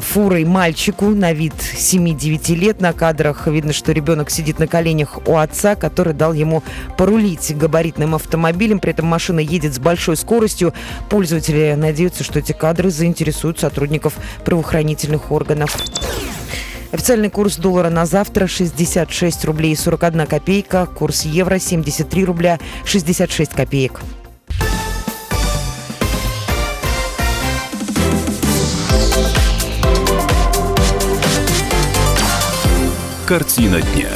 фурой мальчику на вид 7-9 лет. На кадрах видно, что ребенок сидит на коленях у отца, который дал ему порулить габаритным автомобилем. При этом машина едет с большой скоростью. Пользователи надеются, что эти кадры заинтересуют сотрудников правоохранительных органов. Официальный курс доллара на завтра 66 рублей 41 копейка. Курс евро 73 рубля 66 копеек. Картина дня.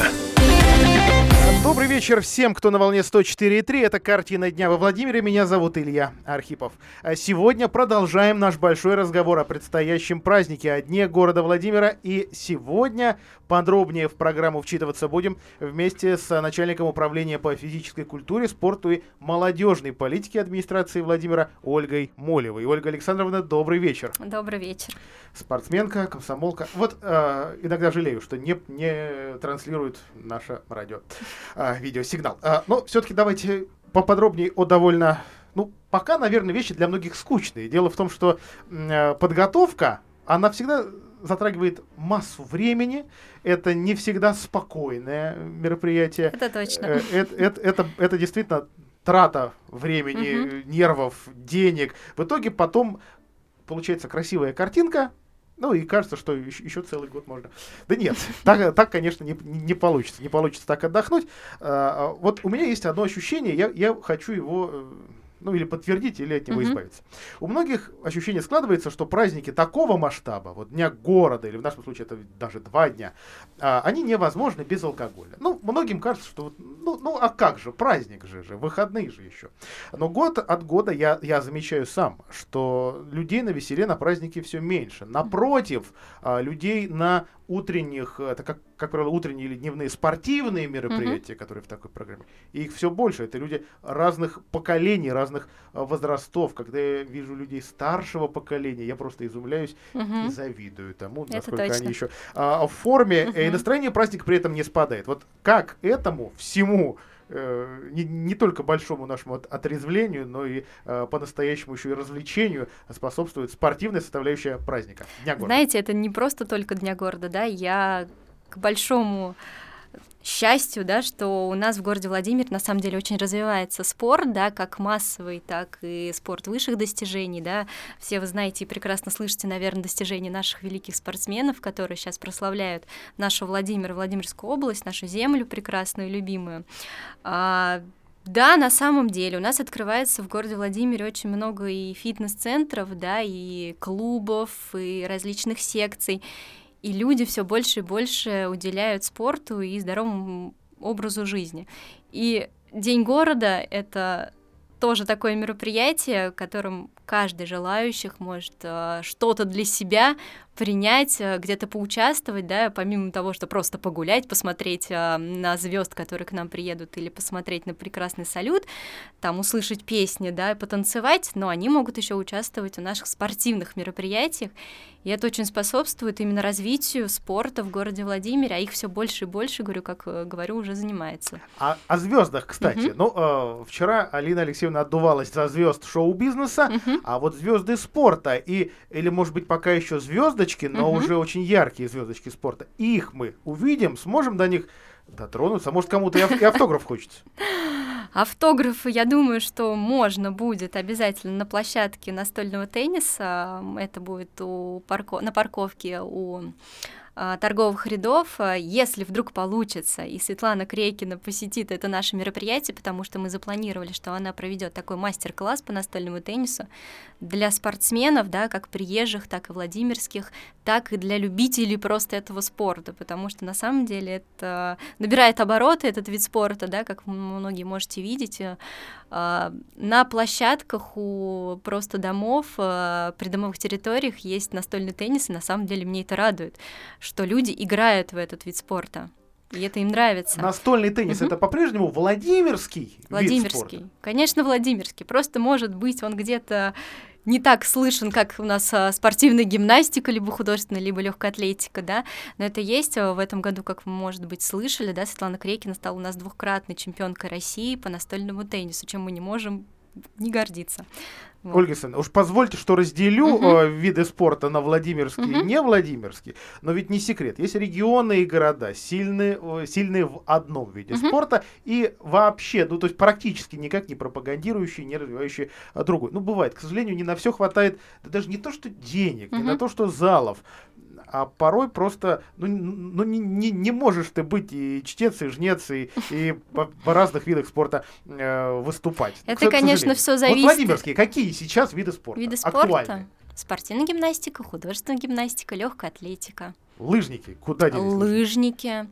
Добрый вечер всем, кто на волне 104.3. Это «Картина дня» во Владимире. Меня зовут Илья Архипов. А Сегодня продолжаем наш большой разговор о предстоящем празднике, о Дне города Владимира. И сегодня Подробнее в программу вчитываться будем вместе с начальником управления по физической культуре, спорту и молодежной политике администрации Владимира Ольгой Молевой. Ольга Александровна, добрый вечер. Добрый вечер. Спортсменка, комсомолка. Вот э, иногда жалею, что не, не транслирует наше радио э, видеосигнал. Э, но все-таки давайте поподробнее о довольно ну, пока, наверное, вещи для многих скучные. Дело в том, что э, подготовка, она всегда затрагивает массу времени. Это не всегда спокойное мероприятие. Это точно. Э, это, это, это, это действительно трата времени, угу. нервов, денег. В итоге потом получается красивая картинка, ну и кажется, что еще, еще целый год можно. Да нет, так, так конечно, не, не получится. Не получится так отдохнуть. А, а, вот у меня есть одно ощущение, я, я хочу его э, ну или подтвердить, или от него mm-hmm. избавиться. У многих ощущение складывается, что праздники такого масштаба, вот Дня города, или в нашем случае это даже два дня, а, они невозможны без алкоголя. Ну, многим кажется, что вот, ну, ну а как же, праздник же, же, выходные же еще. Но год от года я, я замечаю сам, что людей на веселе на празднике все меньше. Напротив, а, людей на утренних, это как, как правило, утренние или дневные спортивные мероприятия, mm-hmm. которые в такой программе, и их все больше. Это люди разных поколений, разных а, возрастов. Когда я вижу людей старшего поколения, я просто изумляюсь mm-hmm. и завидую тому, это насколько точно. они еще а, в форме, mm-hmm. и настроение праздника при этом не спадает. Вот как этому всему э, не, не только большому нашему от, отрезвлению, но и э, по-настоящему еще и развлечению способствует спортивная составляющая праздника. Дня города. Знаете, это не просто только Дня города, да, я к большому счастью, да, что у нас в городе Владимир на самом деле очень развивается спорт, да, как массовый, так и спорт высших достижений, да. Все вы знаете и прекрасно слышите, наверное, достижения наших великих спортсменов, которые сейчас прославляют нашу Владимир, Владимирскую область, нашу землю прекрасную, любимую. А, да, на самом деле у нас открывается в городе Владимире очень много и фитнес-центров, да, и клубов, и различных секций. И люди все больше и больше уделяют спорту и здоровому образу жизни. И День города — это тоже такое мероприятие, которым каждый желающих может э, что-то для себя принять, э, где-то поучаствовать, да, помимо того, что просто погулять, посмотреть э, на звезд, которые к нам приедут, или посмотреть на прекрасный салют, там услышать песни, да, и потанцевать, но они могут еще участвовать в наших спортивных мероприятиях, и это очень способствует именно развитию спорта в городе Владимире, а их все больше и больше, говорю, как э, говорю, уже занимается. А о звездах, кстати. Mm-hmm. Ну, э, вчера Алина Алексеевна отдувалась за звезд шоу-бизнеса, mm-hmm. а вот звезды спорта и или может быть пока еще звезды звездочки, но угу. уже очень яркие звездочки спорта. Их мы увидим, сможем до них дотронуться. Может, кому-то и, ав- и автограф хочется. Автографы, я думаю, что можно будет обязательно на площадке настольного тенниса. Это будет у парко... на парковке у торговых рядов, а, если вдруг получится, и Светлана Крейкина посетит это наше мероприятие, потому что мы запланировали, что она проведет такой мастер-класс по настольному теннису для спортсменов, да, как приезжих, так и владимирских, так и для любителей просто этого спорта, потому что на самом деле это набирает обороты этот вид спорта, да, как многие можете видеть, а, на площадках у просто домов, придомовых территориях есть настольный теннис, и на самом деле мне это радует, что люди играют в этот вид спорта. И это им нравится. Настольный теннис угу. это по-прежнему Владимирский. Владимирский. Вид спорта. Конечно, Владимирский. Просто может быть он где-то не так слышен, как у нас а, спортивная гимнастика, либо художественная, либо легкая атлетика, да, но это есть а, в этом году, как вы, может быть, слышали, да, Светлана Крекина стала у нас двухкратной чемпионкой России по настольному теннису, чем мы не можем не гордиться. Вот. Ольга Александровна, уж позвольте, что разделю угу. э, виды спорта на Владимирские угу. и не Владимирские, но ведь не секрет. Есть регионы и города, сильные, э, сильные в одном виде угу. спорта и вообще, ну то есть практически никак не пропагандирующие, не развивающие а, другой. Ну бывает, к сожалению, не на все хватает, да даже не то, что денег, угу. не на то, что залов, а порой просто ну, ну не, не, не можешь ты быть и чтец, и жнец, и, и по, по разных видах спорта э, выступать. Это, к, конечно, все зависит. Вот Владимирские, какие сейчас виды спорта? Виды спорта? Актуальны? Спортивная гимнастика, художественная гимнастика, легкая атлетика. Лыжники, куда делись? Лыжники.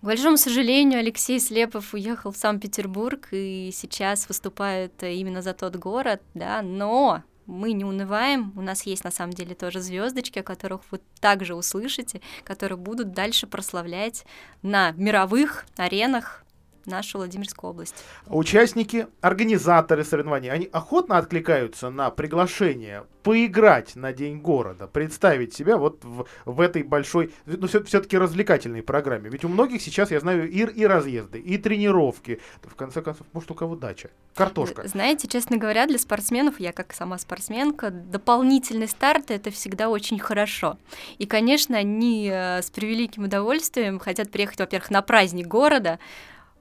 К большому сожалению, Алексей Слепов уехал в Санкт-Петербург и сейчас выступает именно за тот город, да, но мы не унываем, у нас есть на самом деле тоже звездочки, о которых вы также услышите, которые будут дальше прославлять на мировых аренах нашу Владимирскую область. Участники, организаторы соревнований, они охотно откликаются на приглашение поиграть на День города, представить себя вот в, в этой большой, ну, все-таки развлекательной программе. Ведь у многих сейчас, я знаю, и, и разъезды, и тренировки. В конце концов, может, у кого дача? Картошка. Знаете, честно говоря, для спортсменов, я как сама спортсменка, дополнительный старт — это всегда очень хорошо. И, конечно, они э, с превеликим удовольствием хотят приехать, во-первых, на праздник города,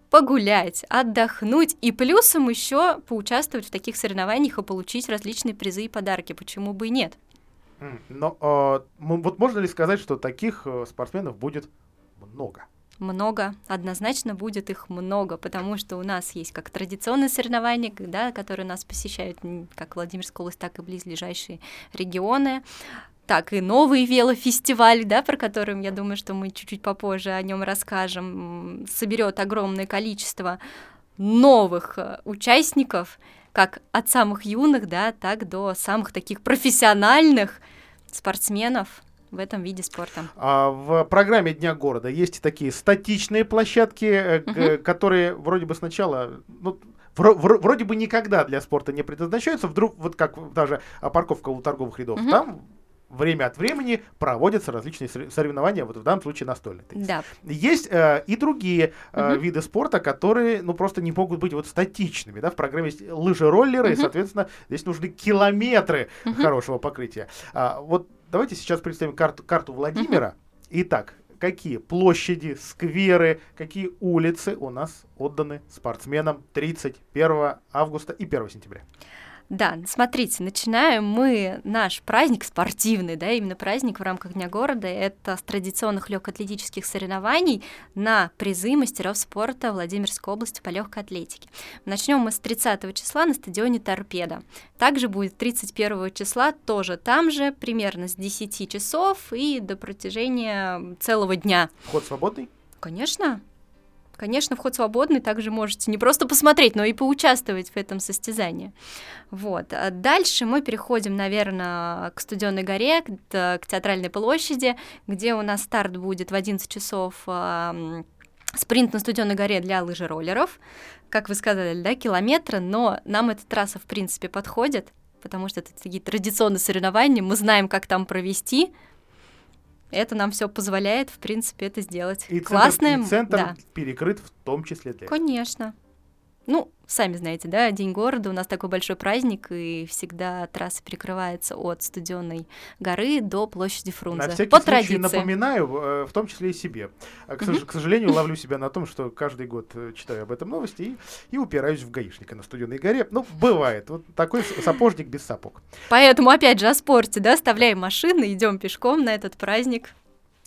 погулять, отдохнуть и плюсом еще поучаствовать в таких соревнованиях и получить различные призы и подарки. Почему бы и нет? Но э, вот можно ли сказать, что таких э, спортсменов будет много? много, однозначно будет их много, потому что у нас есть как традиционные соревнования, да, которые нас посещают как Владимирская область, так и близлежащие регионы так и новый велофестиваль, да, про который, я думаю, что мы чуть-чуть попозже о нем расскажем, соберет огромное количество новых э, участников, как от самых юных, да, так до самых таких профессиональных спортсменов в этом виде спорта. А в программе Дня города есть такие статичные площадки, угу. которые вроде бы сначала, ну, вроде бы никогда для спорта не предназначаются, вдруг вот как даже парковка у торговых рядов, угу. там время от времени проводятся различные соревнования, вот в данном случае настольные. Да. Есть э, и другие э, угу. виды спорта, которые, ну, просто не могут быть вот статичными, да, в программе есть лыжи-роллеры, угу. и, соответственно, здесь нужны километры угу. хорошего покрытия. А, вот давайте сейчас представим карту, карту Владимира. Угу. Итак, какие площади, скверы, какие улицы у нас отданы спортсменам 31 августа и 1 сентября? Да, смотрите, начинаем мы наш праздник спортивный, да, именно праздник в рамках Дня города. Это с традиционных легкоатлетических соревнований на призы мастеров спорта Владимирской области по легкой атлетике. Начнем мы с 30 числа на стадионе Торпеда. Также будет 31 числа тоже там же, примерно с 10 часов и до протяжения целого дня. Вход свободный? Конечно. Конечно, вход свободный, также можете не просто посмотреть, но и поучаствовать в этом состязании. Вот. А дальше мы переходим, наверное, к Студенной горе, к, к Театральной площади, где у нас старт будет в 11 часов э, спринт на Студенной горе для лыжероллеров. Как вы сказали, да, километры, но нам эта трасса, в принципе, подходит, потому что это такие традиционные соревнования, мы знаем, как там провести, это нам все позволяет, в принципе, это сделать. И Классное, центр, и центр да. перекрыт в том числе для Конечно. Ну, сами знаете, да, День города, у нас такой большой праздник, и всегда трасса перекрывается от Студенной горы до площади Фрунзе. На всякий По случай традиции. напоминаю, э, в том числе и себе. К, к сожалению, ловлю себя на том, что каждый год э, читаю об этом новости и, и упираюсь в гаишника на Студенной горе. Ну, бывает. Вот такой сапожник без сапог. Поэтому, опять же, о спорте, да, оставляем машины, идем пешком на этот праздник.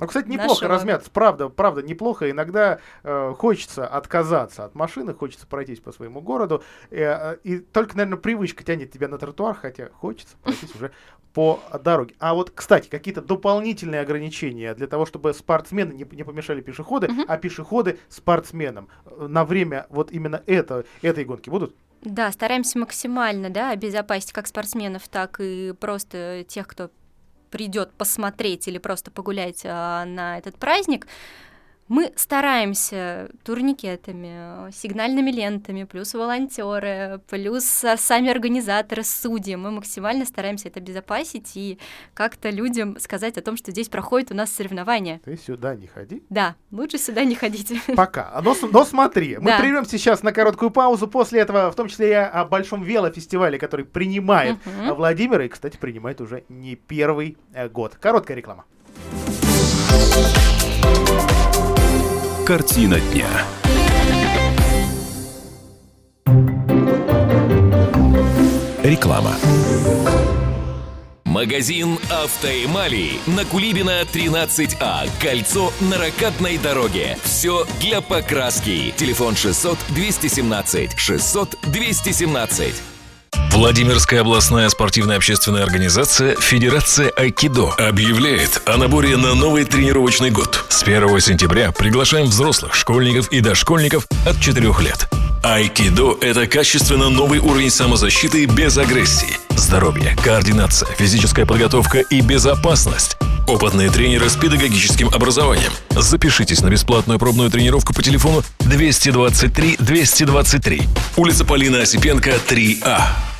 Ну, кстати, неплохо нашего... размяться, правда, правда, неплохо. Иногда э, хочется отказаться от машины, хочется пройтись по своему городу, э, и только, наверное, привычка тянет тебя на тротуар, хотя хочется пройтись уже по дороге. А вот, кстати, какие-то дополнительные ограничения для того, чтобы спортсмены не, не помешали пешеходы, uh-huh. а пешеходы спортсменам э, на время вот именно это, этой гонки будут? Да, стараемся максимально да, обезопасить как спортсменов, так и просто тех, кто придет посмотреть или просто погулять а, на этот праздник, Мы стараемся турникетами, сигнальными лентами, плюс волонтеры, плюс сами организаторы, судьи. Мы максимально стараемся это обезопасить и как-то людям сказать о том, что здесь проходит у нас соревнования. Ты сюда не ходи. Да, лучше сюда не ходите. Пока. Но, но смотри, мы Да. прервем сейчас на короткую паузу. После этого, в том числе и о большом велофестивале, который принимает Мгм. э, Владимир, и, кстати, принимает уже не первый э, год. Короткая реклама. Картина дня. Реклама. Магазин «Автоэмали» на Кулибина 13А. Кольцо на ракатной дороге. Все для покраски. Телефон 600 217 600 217. Владимирская областная спортивная общественная организация Федерация Айкидо объявляет о наборе на новый тренировочный год. С 1 сентября приглашаем взрослых, школьников и дошкольников от 4 лет. Айкидо – это качественно новый уровень самозащиты без агрессии. Здоровье, координация, физическая подготовка и безопасность. Опытные тренеры с педагогическим образованием. Запишитесь на бесплатную пробную тренировку по телефону 223 223. Улица Полина Осипенко, 3А.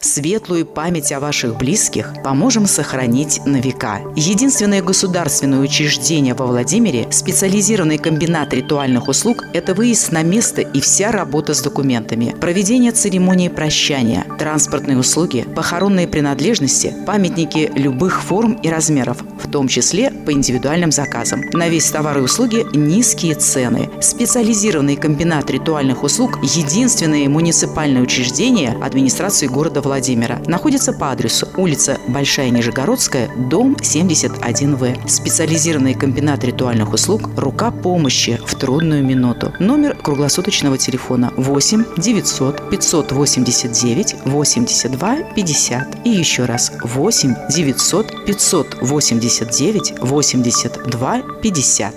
Светлую память о ваших близких поможем сохранить на века. Единственное государственное учреждение во Владимире, специализированный комбинат ритуальных услуг – это выезд на место и вся работа с документами, проведение церемонии прощания, транспортные услуги, похоронные принадлежности, памятники любых форм и размеров, в том числе по индивидуальным заказам. На весь товар и услуги низкие цены. Специализированный комбинат ритуальных услуг – единственное муниципальное учреждение администрации города Владимира. Находится по адресу улица Большая Нижегородская, дом 71В. Специализированный комбинат ритуальных услуг «Рука помощи» в трудную минуту. Номер круглосуточного телефона 8 900 589 82 50. И еще раз 8 900 589 82 50.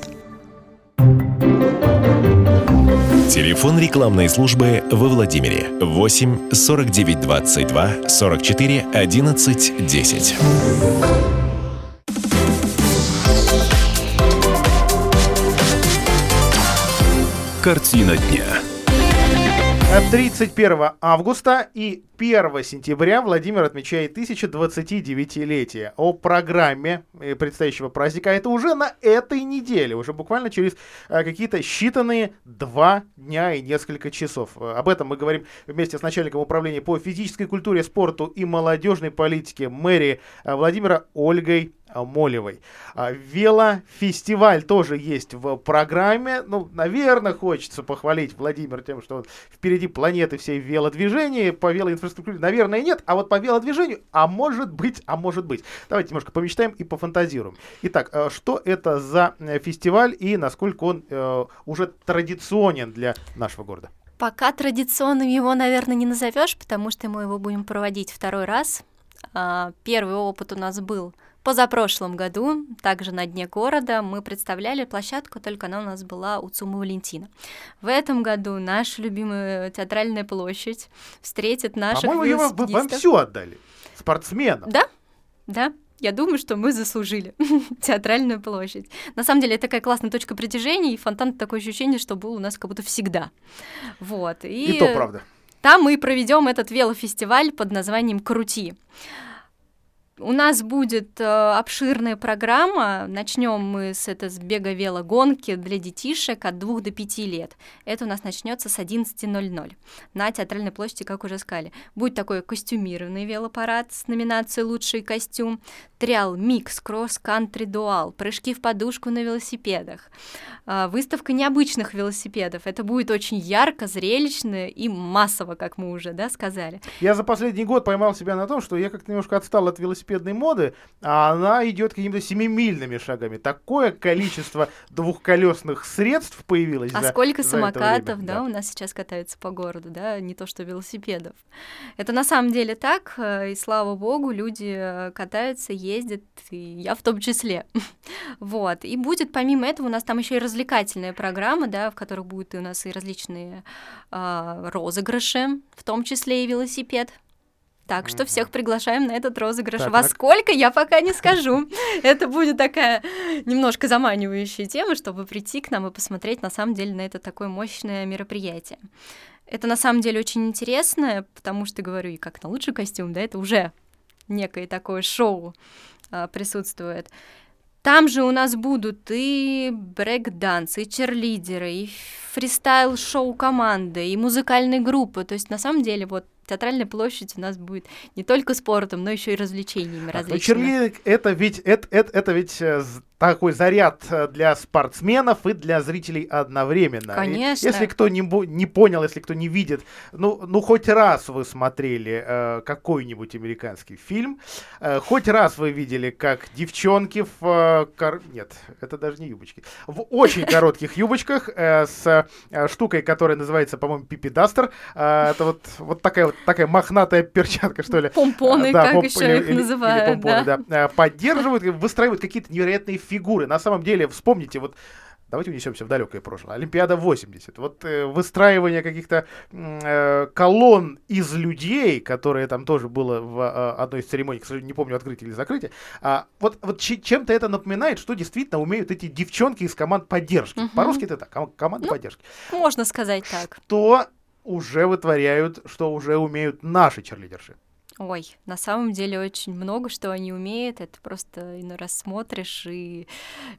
Телефон рекламной службы во Владимире 8 49 22 44 11 10. Картина дня. 31 августа и 1 сентября Владимир отмечает 1029-летие. О программе э, предстоящего праздника это уже на этой неделе, уже буквально через э, какие-то считанные два дня и несколько часов. Э, Об этом мы говорим вместе с начальником управления по физической культуре, спорту и молодежной политике мэрии э, Владимира Ольгой э, Молевой. А, Велофестиваль тоже есть в программе. Ну, наверное, хочется похвалить Владимира тем, что он впереди планеты всей в велодвижении. По велоинфраструктуре, наверное, нет. А вот по велодвижению, а может быть, а может быть. Давайте немножко помечтаем и пофантазируем. Итак, э, что это за э, фестиваль и насколько он э, уже традиционен для нашего города? Пока традиционным его, наверное, не назовешь, потому что мы его будем проводить второй раз. А, Первый опыт у нас был позапрошлом году, также на дне города. Мы представляли площадку, только она у нас была у ЦУМа Валентина. В этом году наша любимая театральная площадь встретит наших По-моему, вам, вам все отдали. Спортсменам. Да, да. Я думаю, что мы заслужили театральную площадь. На самом деле, это такая классная точка притяжения, и фонтан такое ощущение, что был у нас как будто всегда. Вот. И, И то правда. там мы проведем этот велофестиваль под названием Крути. У нас будет э, обширная программа. Начнем мы с это с бега велогонки для детишек от 2 до 5 лет. Это у нас начнется с 11.00 на театральной площади, как уже сказали. Будет такой костюмированный велопарад с номинацией «Лучший костюм», триал микс, кросс-кантри дуал, прыжки в подушку на велосипедах, а, выставка необычных велосипедов. Это будет очень ярко, зрелищно и массово, как мы уже да, сказали. Я за последний год поймал себя на том, что я как-то немножко отстал от велосипедной моды, а она идет какими-то семимильными шагами. Такое количество двухколесных средств появилось. А за- сколько за самокатов, время. да, у нас сейчас катаются по городу, да, не то что велосипедов. Это на самом деле так, э, и слава богу, люди э, катаются, ездят, и я в том числе. Вот. И будет помимо этого у нас там еще и развлекательная программа, да, в которой будут у нас и различные а, розыгрыши, в том числе и велосипед. Так что всех приглашаем на этот розыгрыш. Так, Во на- сколько, я пока не скажу. Это будет такая немножко заманивающая тема, чтобы прийти к нам и посмотреть на самом деле на это такое мощное мероприятие. Это на самом деле очень интересно, потому что, говорю, конкурс на лучший костюм, да, это уже некое такое шоу а, присутствует. Там же у нас будут и брейк-данс, и черлидеры, и фристайл-шоу команды, и музыкальные группы. То есть, на самом деле, вот театральная площадь у нас будет не только спортом, но еще и развлечениями Так, ну, различными. черлидинг это ведь это, это, это ведь э, такой заряд э, для спортсменов и для зрителей одновременно. И Конечно. если кто не, не понял, если кто не видит, ну, ну хоть раз вы смотрели э, какой-нибудь американский фильм, э, хоть раз вы видели, как девчонки в э, кор- нет, это даже не юбочки, в очень коротких юбочках э, с э, штукой, которая называется, по-моему, пипи дастер. Э, это вот вот такая вот такая мохнатая перчатка, что ли. Помпоны, да, как поп- еще или- их или- или называют, помпоны, да. да. Э, Поддерживают, выстраивают какие-то невероятные фигуры. На самом деле, вспомните, вот Давайте унесемся в далекое прошлое. Олимпиада 80. Вот э, выстраивание каких-то э, колонн из людей, которые там тоже было в э, одной из церемоний, к сожалению, не помню, открытие или закрытие. А, вот вот чем-то это напоминает, что действительно умеют эти девчонки из команд поддержки. Мгм. По-русски это так, ком- команда Ну, поддержки. Можно сказать так. Что уже вытворяют, что уже умеют наши черлидерши. Ой, на самом деле очень много, что они умеют. Это просто иной раз смотришь и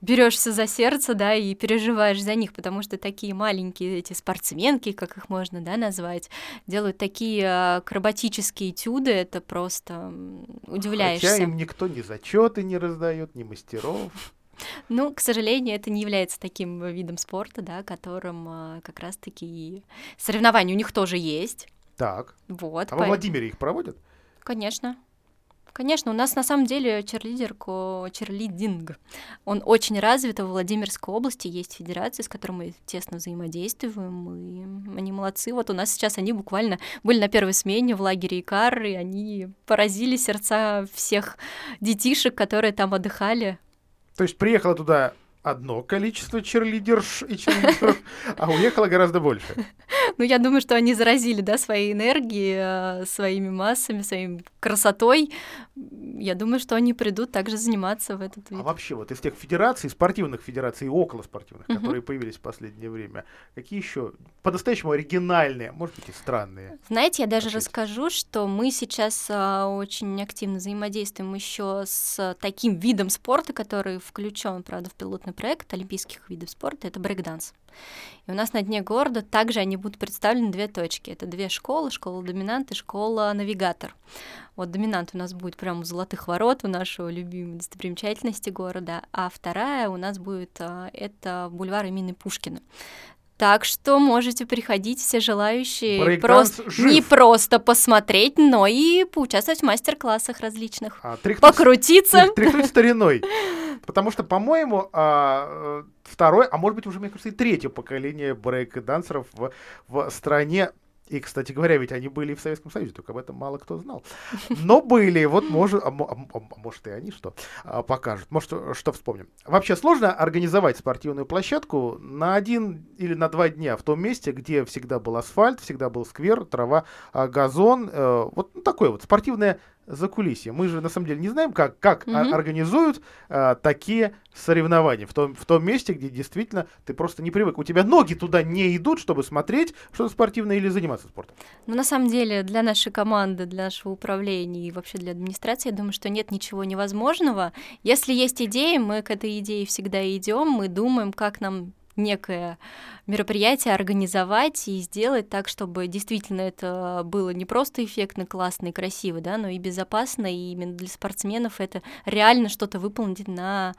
берешься за сердце, да, и переживаешь за них, потому что такие маленькие эти спортсменки, как их можно, да, назвать, делают такие а, акробатические этюды, это просто удивляешься. Хотя им никто ни зачеты не раздает, ни мастеров. Ну, к сожалению, это не является таким видом спорта, да, которым а, как раз-таки соревнования у них тоже есть. Так. Вот, А во Владимире их проводят? Конечно. Конечно, у нас на самом деле черлидерку, черлидинг, он очень развит, и в Владимирской области есть федерации, с которыми мы тесно взаимодействуем, и они молодцы. Вот у нас сейчас они буквально были на первой смене в лагере Икар, и они поразили сердца всех детишек, которые там отдыхали. То есть приехало туда одно количество черлидерш и черлидеров, а уехало гораздо больше. Ну, я думаю, что они заразили, да, своей энергией, э, своими массами, своей красотой. Я думаю, что они придут также заниматься в этот вид. А вообще, вот из тех федераций, спортивных федераций и околоспортивных, Мгм. которые появились в последнее время, какие еще по-настоящему оригинальные, может быть, и странные? Знаете, я даже Ответь. расскажу, что мы сейчас а, очень активно взаимодействуем еще с таким видом спорта, который включен, правда, в пилотный проект олимпийских видов спорта, это брейкданс. И у нас на дне города также они будут представлены две точки. Это две школы, школа доминант и школа навигатор. Вот доминант у нас будет прямо у золотых ворот, у нашего любимой достопримечательности города, а вторая у нас будет а, это бульвар имени Пушкина. Так что можете приходить все желающие просто жив. не просто посмотреть, но и поучаствовать в мастер-классах различных, А, тряхнуть- покрутиться. трях- Тряхнуть стариной. Потому что, по-моему, а, э, второе, а может быть уже, мне кажется, и третье поколение брейк-дансеров в, в стране. И, кстати говоря, ведь они были и в Советском Союзе, только об этом мало кто знал. Но были, вот может, а, а мо- а может и они что а, покажут, может что, что вспомним. Вообще сложно организовать спортивную площадку на один или на два дня в том месте, где всегда был асфальт, всегда был сквер, трава, а, газон, э, вот ну, такое вот спортивное закулисье. Мы же на самом деле не знаем, как, как Мгм. организуют а, такие соревнования в том, в том месте, где действительно ты просто не привык. У тебя ноги туда не идут, чтобы смотреть что-то спортивное или заниматься спортом. Ну, на самом деле, для нашей команды, для нашего управления и вообще для администрации, я думаю, что нет ничего невозможного. Если есть идеи, мы к этой идее всегда идем, мы думаем, как нам некое мероприятие организовать и сделать так, чтобы действительно это было не просто эффектно, классно и красиво, да, но и безопасно, и именно для спортсменов это реально что-то выполнить на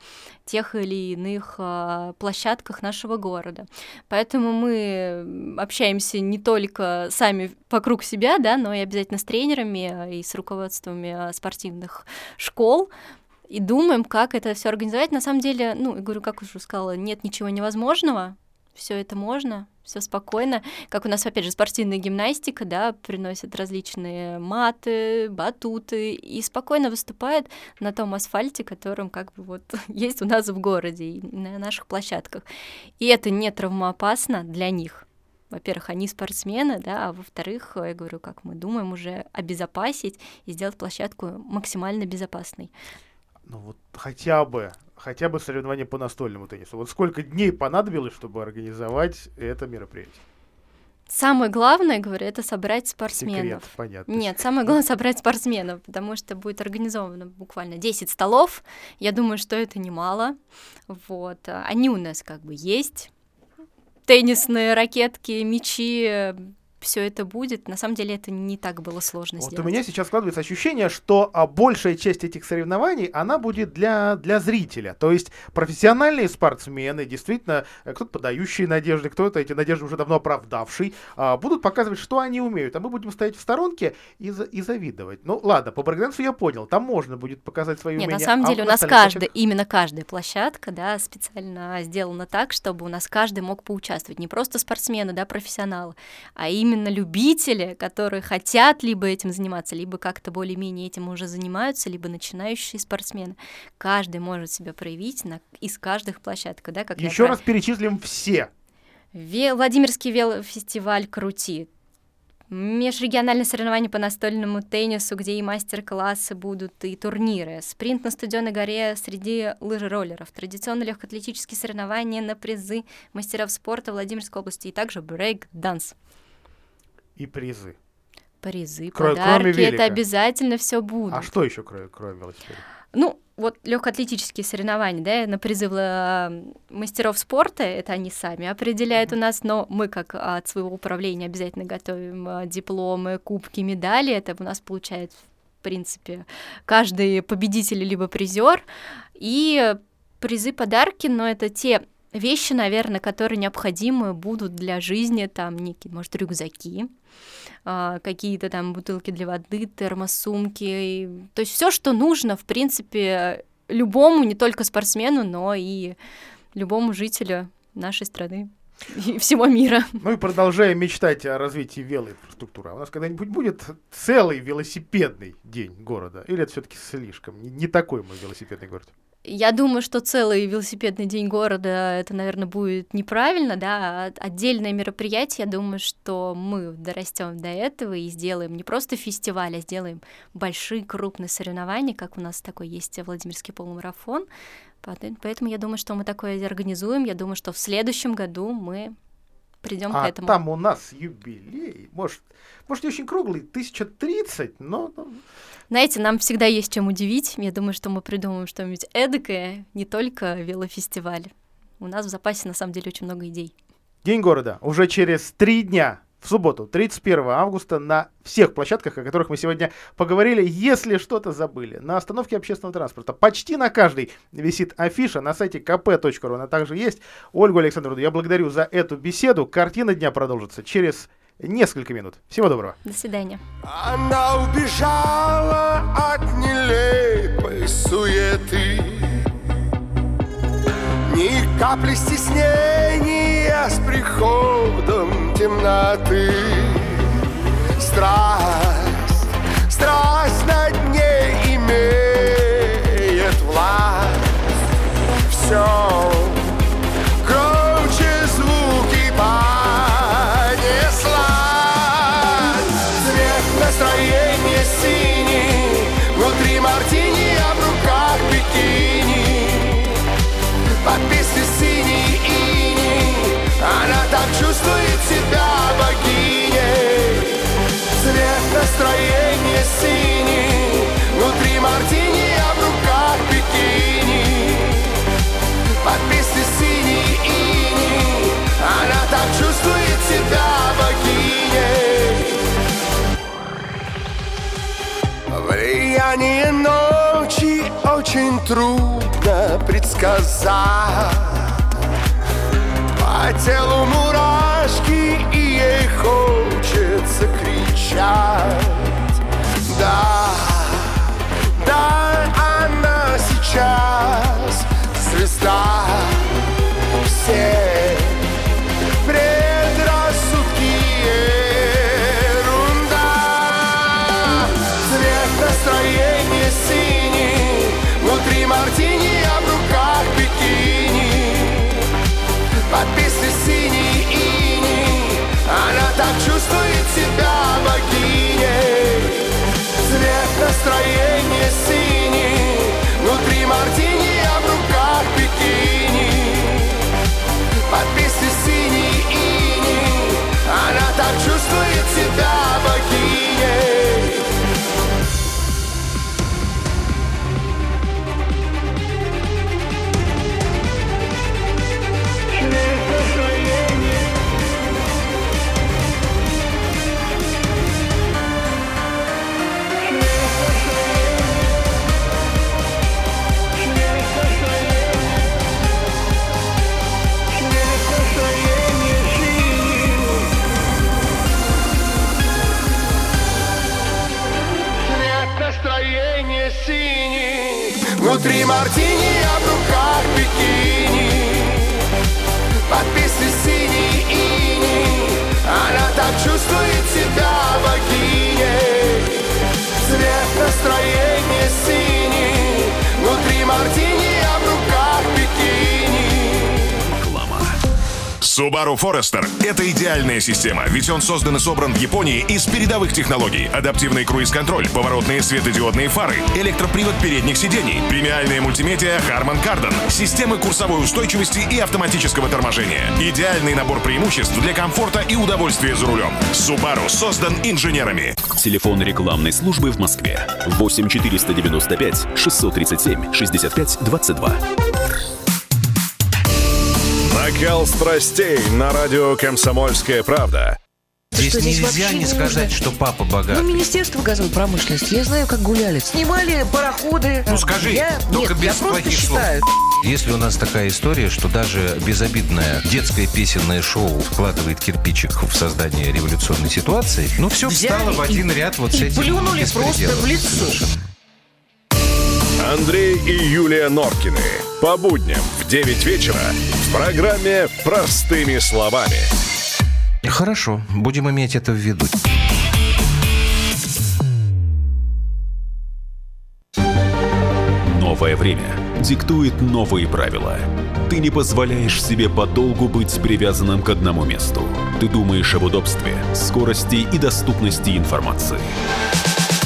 тех или иных а, площадках нашего города. Поэтому мы общаемся не только сами вокруг себя, да, но и обязательно с тренерами и с руководствами а, спортивных школ, и думаем, как это все организовать. На самом деле, ну, я говорю, как уже сказала, нет ничего невозможного, все это можно, все спокойно. Как у нас, опять же, спортивная гимнастика, да, приносят различные маты, батуты и спокойно выступает на том асфальте, которым как бы вот есть у нас в городе и на наших площадках. И это не травмоопасно для них. во-первых, они спортсмены, да, а во-вторых, я говорю, как мы думаем уже обезопасить и сделать площадку максимально безопасной. Ну вот хотя бы, хотя бы соревнования по настольному теннису. Вот сколько дней понадобилось, чтобы организовать это мероприятие? Самое главное, говорю, это собрать спортсменов. Секрет, понятно. Нет, самое главное собрать спортсменов, потому что будет организовано буквально 10 столов. Я думаю, что это немало. Вот. Они у нас как бы есть. Теннисные ракетки, мячи, все это будет. На самом деле это не так было сложно вот сделать. у меня сейчас складывается ощущение, что а, большая часть этих соревнований, она будет для, для зрителя. То есть профессиональные спортсмены, действительно, э, кто-то подающие надежды, кто-то эти надежды уже давно оправдавший, а, будут показывать, что они умеют. А мы будем стоять в сторонке и, и завидовать. Ну ладно, по брейкдансу я понял, там можно будет показать свои Нет, умения. на самом а деле в у нас каждая, именно каждая площадка, да, специально сделана так, чтобы у нас каждый мог поучаствовать. Не просто спортсмены, да, профессионалы, а именно любители, которые хотят либо этим заниматься, либо как-то более-менее этим уже занимаются, либо начинающие спортсмены. Каждый может себя проявить на, из каждых площадок, да, как Еще прав- раз перечислим все. Ве- Владимирский велофестиваль «Крути», межрегиональные соревнования по настольному теннису, где и мастер-классы будут, и турниры, спринт на студеной горе среди лыжероллеров, традиционные легкоатлетические соревнования на призы мастеров спорта Владимирской области, и также брейк-данс. И призы. Призы, Кро- подарки, это обязательно все будет. А что еще, кроме, кроме велосипеда? Ну, вот легкоатлетические соревнования, да, на призыв э, мастеров спорта, это они сами определяют у нас, но мы как от своего управления обязательно готовим э, дипломы, кубки, медали, это у нас получает, в принципе, каждый победитель либо призер, и призы, подарки, но это те вещи, наверное, которые необходимы будут для жизни, там некие, может, рюкзаки, а, какие-то там бутылки для воды, термосумки, то есть все, что нужно, в принципе, любому, не только спортсмену, но и любому жителю нашей страны и всего мира. Ну и продолжаем мечтать о развитии велоинфраструктуры. А у нас когда-нибудь будет целый велосипедный день города? Или это все-таки слишком? Не, такой мой велосипедный город. Я думаю, что целый велосипедный день города это, наверное, будет неправильно, да, а отдельное мероприятие. Я думаю, что мы дорастем до этого и сделаем не просто фестиваль, а сделаем большие крупные соревнования, как у нас такой есть Владимирский полумарафон. Поэтому я думаю, что мы такое организуем. Я думаю, что в следующем году мы придем к А этому. там у нас юбилей. Может, может не очень круглый, 1030, но... Знаете, нам всегда есть чем удивить. Я думаю, что мы придумаем что-нибудь эдакое, не только велофестиваль. У нас в запасе, на самом деле, очень много идей. День города уже через три дня, в субботу, 31 августа, на всех площадках, о которых мы сегодня поговорили. Если что-то забыли, на остановке общественного транспорта, почти на каждой висит афиша, на сайте kp.ru она также есть. Ольгу Александровну, я благодарю за эту беседу. Картина дня продолжится через несколько минут. Всего доброго. До свидания. Она убежала от нелепой суеты Ни капли стеснения с приходом темноты Страсть, страсть над ней имеет власть Все Влияние ночи очень трудно предсказать. По телу мурашки и ей хочется кричать. Да, да, она сейчас звезда Все Внутри мартини, а в руках бикини Subaru Forester – это идеальная система, ведь он создан и собран в Японии из передовых технологий. Адаптивный круиз-контроль, поворотные светодиодные фары, электропривод передних сидений, премиальная мультимедиа Harman Kardon, системы курсовой устойчивости и автоматического торможения. Идеальный набор преимуществ для комфорта и удовольствия за рулем. Subaru создан инженерами. Телефон рекламной службы в Москве 8 495 637 65 22. Накал страстей на радио «Комсомольская правда». Здесь Что, здесь нельзя не сказать, нужно? что папа богат. Ну, Министерство газовой промышленности. Я знаю, как гуляли. Снимали пароходы. Ну скажи, я... только Нет, без я просто плохих слов. считаю. Если у нас такая история, что даже безобидное детское песенное шоу вкладывает кирпичик в создание революционной ситуации, ну все Взяли встало в один и- ряд вот с этим плюнули просто в лицо. совершенно. Андрей и Юлия Норкины. По будням в 9 вечера в программе «Простыми словами». Хорошо, будем иметь это в виду. Новое время диктует новые правила. Ты не позволяешь себе подолгу быть привязанным к одному месту. Ты думаешь об удобстве, скорости и доступности информации.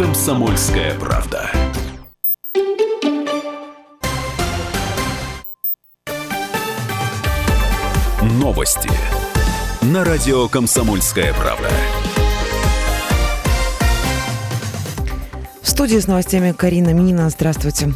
«Комсомольская правда». Новости. На радио «Комсомольская правда». В студии с новостями Карина Минина. Здравствуйте.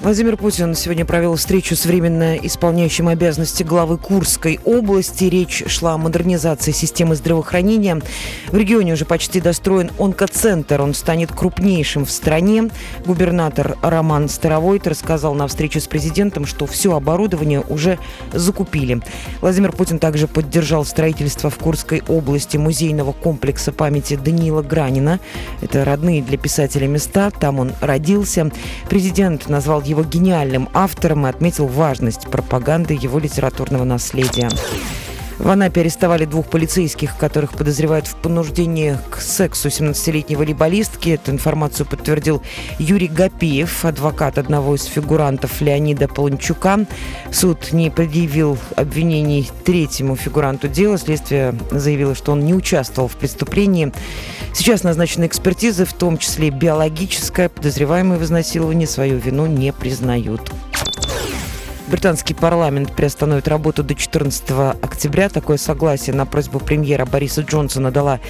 Владимир Путин сегодня провел встречу с временно исполняющим обязанности главы Курской области. Речь шла о модернизации системы здравоохранения. В регионе уже почти достроен онкоцентр. Он станет крупнейшим в стране. Губернатор Роман Старовойт рассказал на встрече с президентом, что все оборудование уже закупили. Владимир Путин также поддержал строительство в Курской области музейного комплекса памяти Даниила Гранина. Это родные для писателя места. Там он родился. Президент назвал его гениальным автором и отметил важность пропаганды его литературного наследия. В Анапе арестовали двух полицейских, которых подозревают в понуждении к сексу 17-летней волейболистки. Эту информацию подтвердил Юрий Гапиев, адвокат одного из фигурантов Леонида Полончука. Суд не предъявил обвинений третьему фигуранту дела. Следствие заявило, что он не участвовал в преступлении. Сейчас назначены экспертизы, в том числе биологическая. Подозреваемые в изнасиловании свою вину не признают. Британский парламент приостановит работу до 14 октября. Такое согласие на просьбу премьера Бориса Джонсона дала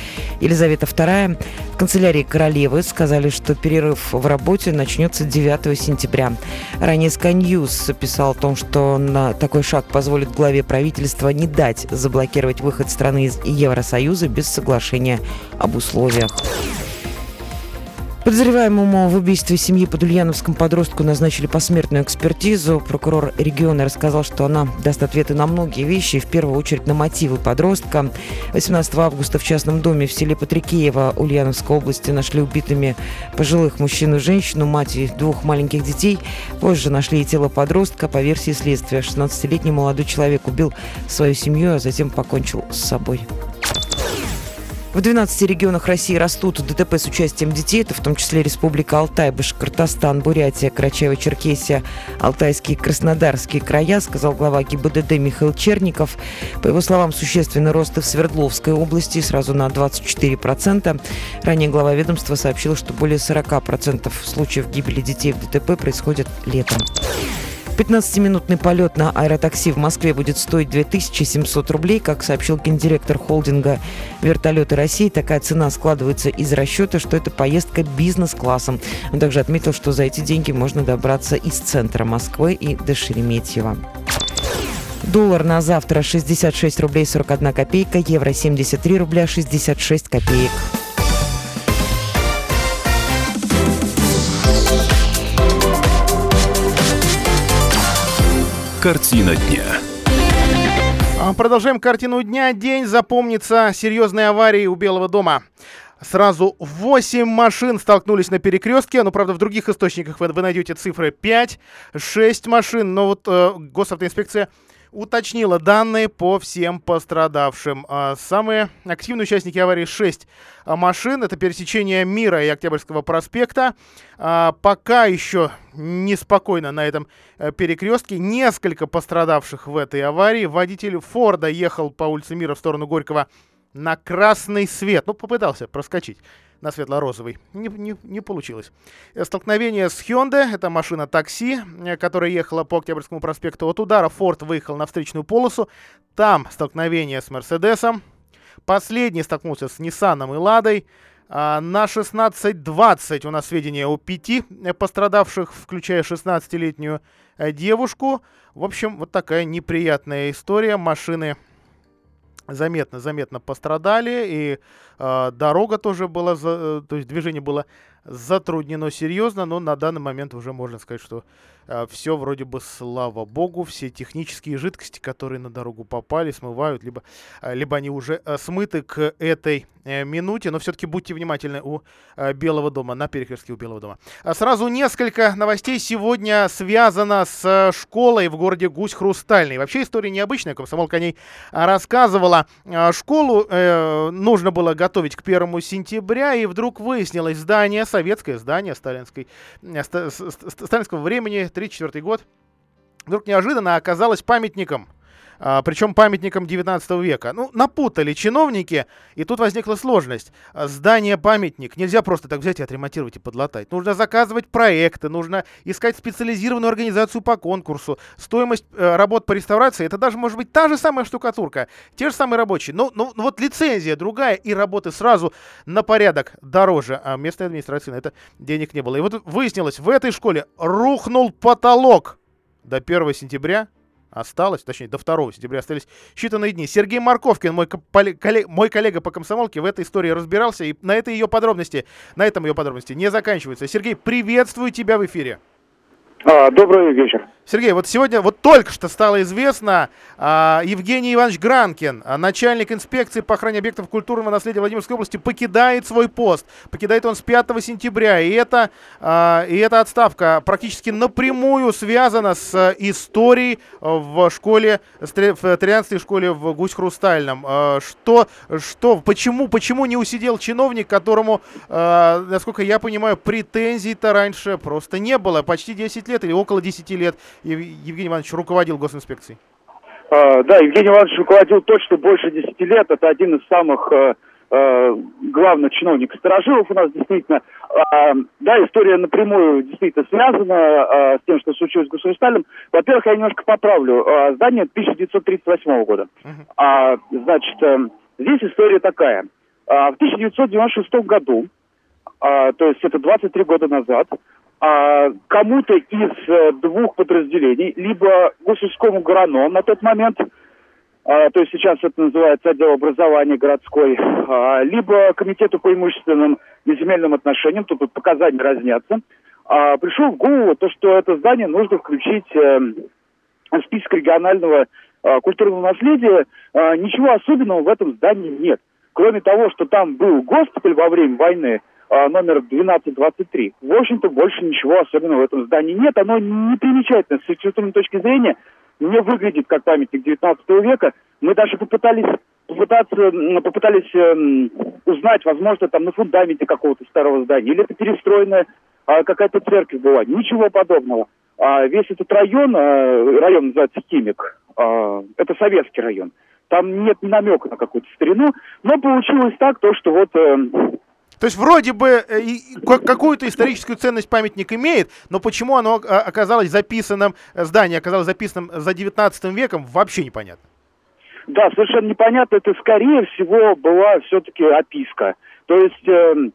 Елизавета II. В канцелярии королевы сказали, что перерыв в работе начнется 9 сентября. Ранее Sky News писал о том, что на такой шаг позволит главе правительства не дать заблокировать выход страны из Евросоюза без соглашения об условиях. Подозреваемому в убийстве семьи под Ульяновском подростку назначили посмертную экспертизу. Прокурор региона рассказал, что она даст ответы на многие вещи, в первую очередь на мотивы подростка. 18 августа в частном доме в селе Патрикеево Ульяновской области нашли убитыми пожилых мужчину и женщину, мать и двух маленьких детей. Позже нашли и тело подростка. По версии следствия, 16-летний молодой человек убил свою семью, а затем покончил с собой. В 12 регионах России растут ДТП с участием детей. Это в том числе Республика Алтай, Башкортостан, Бурятия, Карачаево-Черкесия, Алтайские и Краснодарские края, сказал глава ГИБДД Михаил Черников. По его словам, существенный рост и в Свердловской области, сразу на 24%. Ранее глава ведомства сообщил, что более 40% случаев гибели детей в ДТП происходят летом. 15-минутный полет на аэротакси в Москве будет стоить 2700 рублей. Как сообщил гендиректор холдинга «Вертолеты России», такая цена складывается из расчета, что это поездка бизнес-классом. Он также отметил, что за эти деньги можно добраться из центра Москвы и до Шереметьево. Доллар на завтра 66 рублей 41 копейка, евро 73 рубля 66 копеек. Картина дня. А, Продолжаем картину дня. День запомнится серьезной аварией у Белого дома. Сразу 8 машин столкнулись на перекрестке. Ну, правда, в других источниках вы, вы найдете цифры 5, 6 машин. Но вот э, госавтоинспекция уточнила данные по всем пострадавшим. А, Самые активные участники аварии 6 машин. Это пересечение Мира и Октябрьского проспекта. А, Пока еще неспокойно на этом э, перекрестке. Несколько пострадавших в этой аварии. Водитель Форда ехал по улице Мира в сторону Горького на красный свет. Ну, попытался проскочить на светло-розовый. Не, не, не получилось. Э, Столкновение с Hyundai, это машина такси, э, которая ехала по Октябрьскому проспекту. От удара Форд выехал на встречную полосу. Там столкновение с Мерседесом. Последний столкнулся с Ниссаном и Ладой. А, На 16.20 у нас сведения о пяти э, пострадавших, включая 16-летнюю э, девушку. В общем, вот такая неприятная история. Машины заметно-заметно пострадали, и э, дорога тоже была, за, э, то есть движение было затруднено серьезно, но на данный момент уже можно сказать, что все вроде бы, слава богу, все технические жидкости, которые на дорогу попали, смывают, либо, э, либо они уже э, смыты к этой э, минуте, но все-таки будьте внимательны у э, Белого дома, на перекрестке у Белого дома. А Сразу несколько новостей сегодня связано с э, школой в городе Гусь-Хрустальный. Вообще история необычная, комсомолка о ней а, рассказывала. А, Школу э, нужно было готовить к первому сентября, и вдруг выяснилось, здание, советское здание сталинской, э, сталинского времени, 1934 год, вдруг неожиданно оказалось памятником. А, причем памятником 19 века. Ну, напутали чиновники, и тут возникла сложность. А, Здание-памятник нельзя просто так взять и отремонтировать и подлатать. Нужно заказывать проекты, нужно искать специализированную организацию по конкурсу. Стоимость э, работ по реставрации, это даже может быть та же самая штукатурка, те же самые рабочие. Но, ну, ну вот лицензия другая, и работы сразу на порядок дороже. А местной администрации на это денег не было. И вот выяснилось, в этой школе рухнул потолок до 1 сентября осталось, точнее, до 2 сентября остались считанные дни. Сергей Марковкин, мой, коллег- мой коллега по комсомолке, в этой истории разбирался, и на этой ее подробности, на этом ее подробности не заканчиваются. Сергей, приветствую тебя в эфире. А, добрый вечер. Сергей, вот сегодня, вот только что стало известно, а, Евгений Иванович Гранкин, а, начальник инспекции по охране объектов культурного наследия Владимирской области, покидает свой пост. Покидает он с 5 сентября, и это, и эта отставка практически напрямую связана с а, историей в школе, в Трианской школе в Гусь-Хрустальном. Что, что, почему, почему не усидел чиновник, которому, насколько я понимаю, претензий-то раньше просто не было, почти 10 лет или около 10 лет Ев- Евгений Иванович руководил госинспекцией. А, да, Евгений Иванович руководил точно больше 10 лет. Это один из самых э, э, главных чиновников сторожилов у нас действительно. А, да, история напрямую действительно связана а, с тем, что случилось с Государственным. Во-первых, я немножко поправлю. Здание 1938 года. Значит, э, здесь история такая. В 1996 году, то есть это 23 года назад, а, кому-то из э, двух подразделений, либо государственному ГРАНО на тот момент, а, то есть сейчас это называется отдел образования городской, а, либо комитету по имущественным и земельным отношениям, тут показания разнятся, а, пришел в голову то, что это здание нужно включить э, в список регионального а, культурного наследия. А, ничего особенного в этом здании нет. Кроме того, что там был госпиталь во время войны, номер 1223. В общем-то, больше ничего особенного в этом здании нет. Оно не примечательно с архитектурной точки зрения. Не выглядит как памятник 19 века. Мы даже попытались попытаться, попытались эм, узнать, возможно, там на фундаменте какого-то старого здания, или это перестроенная а, какая-то церковь была. Ничего подобного. А, весь этот район, а, район называется Химик, а, это советский район. Там нет намека на какую-то старину, но получилось так, то, что вот эм, То есть вроде бы э, какую-то историческую ценность памятник имеет, но почему оно э, оказалось записанным, э, здание оказалось записанным за 19 веком, вообще непонятно. Да, совершенно непонятно. Это, скорее всего, была все-таки описка. То есть эм,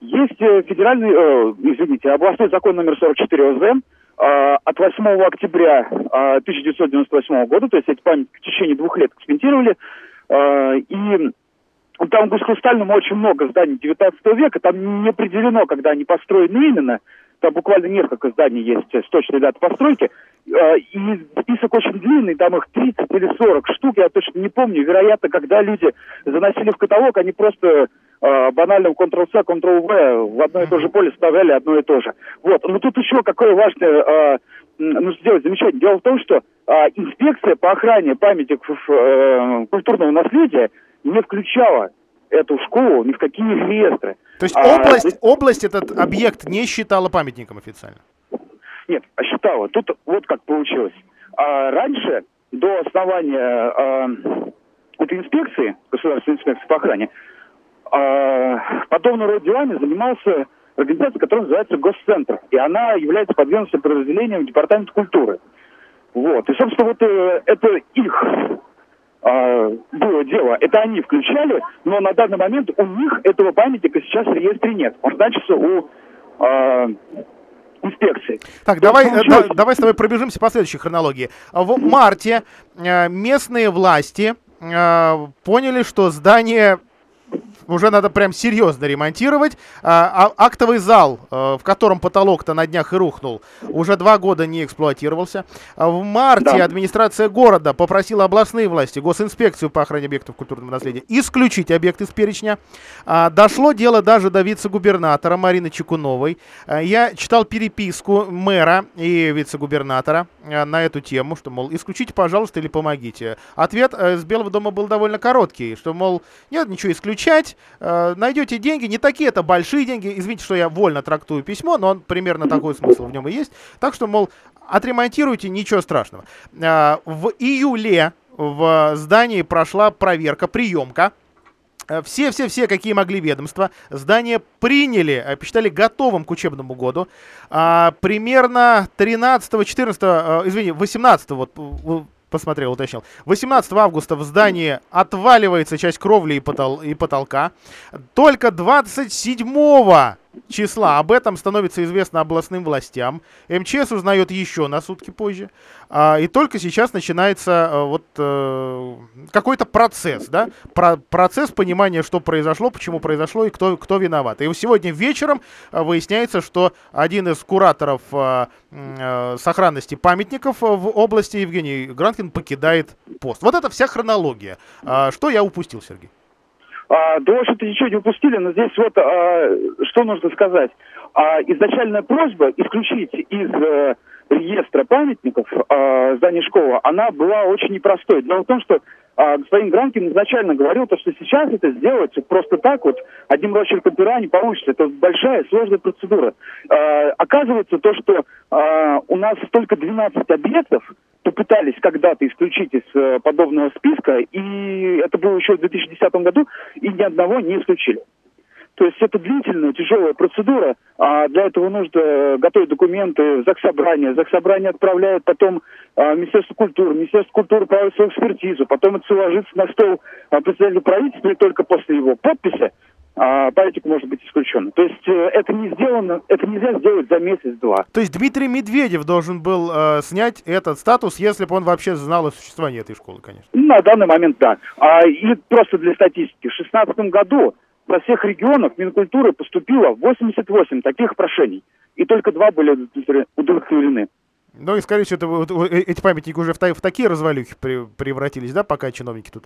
есть э, федеральный, э, извините, областной закон номер 44 ОЗ э, от 8 октября э, 1998 года, то есть эти памятники в течение двух лет экспериментировали, э, и там в Гусь-Хрустальном очень много зданий 19 века, там не определено, когда они построены именно, там буквально несколько зданий есть с точной датой постройки, Э, и список очень длинный, там их 30 или 40 штук, я точно не помню. Вероятно, когда люди заносили в каталог, они просто банально Ctrl-C, Ctrl-V в одно и то же поле вставляли одно и то же. Вот. Но тут еще какое важное м, нужно сделать замечание. Дело в том, что э, инспекция по охране памятников э, культурного наследия не включала эту школу ни в какие реестры. То есть А, область, область этот объект не считала памятником официально. Нет, а считала. Тут вот как получилось. А раньше, до основания а, этой инспекции, государственной инспекции по охране, а, подобного рода делами занимался организация, которая называется Госцентр. И она является подведомственным подразделением Департамента культуры. Вот. И, собственно, вот э, это их а, было дело. Это они включали, но на данный момент у них этого памятника сейчас в реестре нет. Он значится у а, инспекции. Так, То давай, э, получилось- да- давай с тобой пробежимся по следующей хронологии. В марте э, местные власти э, поняли, что здание уже надо прям серьезно ремонтировать. А, а- актовый зал, э, в котором потолок-то на днях и рухнул, уже два года не эксплуатировался. А В марте Да. администрация города попросила областные власти, госинспекцию по охране объектов культурного наследия исключить объект из перечня. А, дошло дело даже до вице-губернатора Марины Чекуновой. А, я читал переписку мэра и вице-губернатора на эту тему, что, мол, исключите, пожалуйста, или помогите. Ответ э, с Белого дома был довольно короткий, что, мол, нет ничего исключать, э, найдете деньги, не такие это большие деньги, извините, что я вольно трактую письмо, но он примерно такой смысл в нем и есть. Так что, мол, отремонтируйте, ничего страшного. В июле в здании прошла проверка, приемка. Э, Все-все-все, какие могли ведомства, здание приняли, э, посчитали готовым к учебному году. А, примерно 13-14, э, извини, 18 вот посмотрел, уточнил. 18 августа в здании отваливается часть кровли и, потол- и потолка. Только 27 числа об этом становится известно областным властям. МЧС узнает еще на сутки позже. А, и только сейчас начинается э, вот э, какой-то процесс, да, Про- процесс понимания, что произошло, почему произошло и кто, кто виноват. И сегодня вечером э, выясняется, что один из кураторов м, э, сохранности памятников в области Евгений Гранкин покидает пост. Вот это вся хронология. А, что я упустил, Сергей? А, общем-то, ничего не упустили, но здесь вот а, что нужно сказать. А, изначальная просьба исключить из э, реестра памятников а, здание школы, она была очень непростой. Дело в том, что а, господин Гранкин изначально говорил, то, что сейчас это сделать просто так вот, одним росчерком пера не получится. Это большая, сложная процедура. А, оказывается, то, что а, у нас только 12 объектов, попытались когда-то исключить из э, подобного списка, и это было еще в 2010 году, и ни одного не исключили. То есть это длительная, тяжелая процедура, а для этого нужно э, готовить документы в Заксобрание. Заксобрание отправляет потом а, Министерство культуры, Министерство культуры проводит свою экспертизу, потом это все ложится на стол а, председателя правительства, и только после его подписи а, памятник может быть исключен. То есть э, это не сделано, это нельзя сделать за месяц-два. То есть Дмитрий Медведев должен был э, снять этот статус, если бы он вообще знал о существовании этой школы, конечно. На данный момент да. А, и просто для статистики. В 2016 году во всех регионах Минкультуры поступило 88 таких прошений. И только два были удовлетворены. Ну и, скорее всего, это, вот, э, эти памятники уже в, в такие развалюхи превратились, да, пока чиновники тут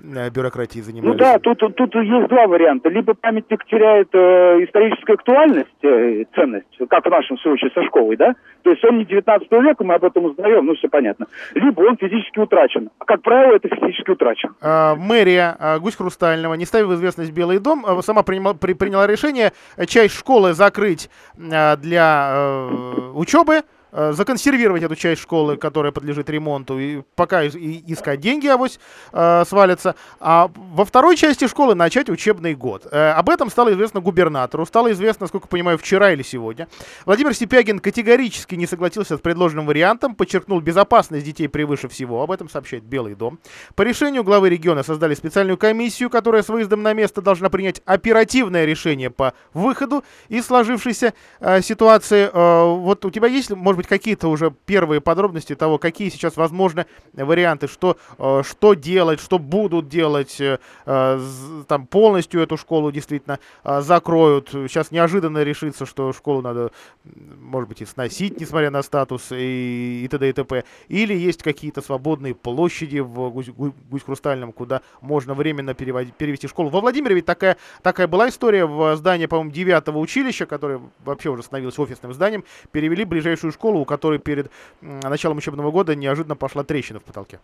э, бюрократией Ну занимались. да, тут, тут, есть два варианта. Либо памятник теряет э, историческую актуальность, э, ценность, как в нашем случае со школой, да? То есть он не 19 века, мы об этом узнаем, ну все понятно. Либо он физически утрачен. А, как правило, это физически утрачен. А, мэрия а, Гусь Хрустального, не ставив в известность Белый дом, а, сама приняла, при- приняла решение э, часть школы закрыть а, для э, учебы, законсервировать эту часть школы, которая подлежит ремонту, и пока и, искать деньги, авось э, свалятся. А во второй части школы начать учебный год. Э, об этом стало известно губернатору, стало известно, насколько понимаю, вчера или сегодня. Владимир Сипягин категорически не согласился с предложенным вариантом, подчеркнул безопасность детей превыше всего. Об этом сообщает Белый дом. По решению главы региона создали специальную комиссию, которая с выездом на место должна принять оперативное решение по выходу из сложившейся э, ситуации. Э, вот у тебя есть, может быть, какие-то уже первые подробности того, какие сейчас возможны варианты, что, э, что делать, что будут делать, э, э там полностью эту школу действительно закроют. Сейчас неожиданно решится, что школу надо, может быть, и сносить, несмотря на статус и, и т.д. и т.п. Или есть какие-то свободные площади в Гусь-Хрустальном, куда можно временно перевести школу. Во Владимире ведь такая, такая была история в здании, по-моему, 9 училища, которое вообще уже становилось офисным зданием, перевели ближайшую школу, у которой перед началом учебного года неожиданно пошла трещина в потолке.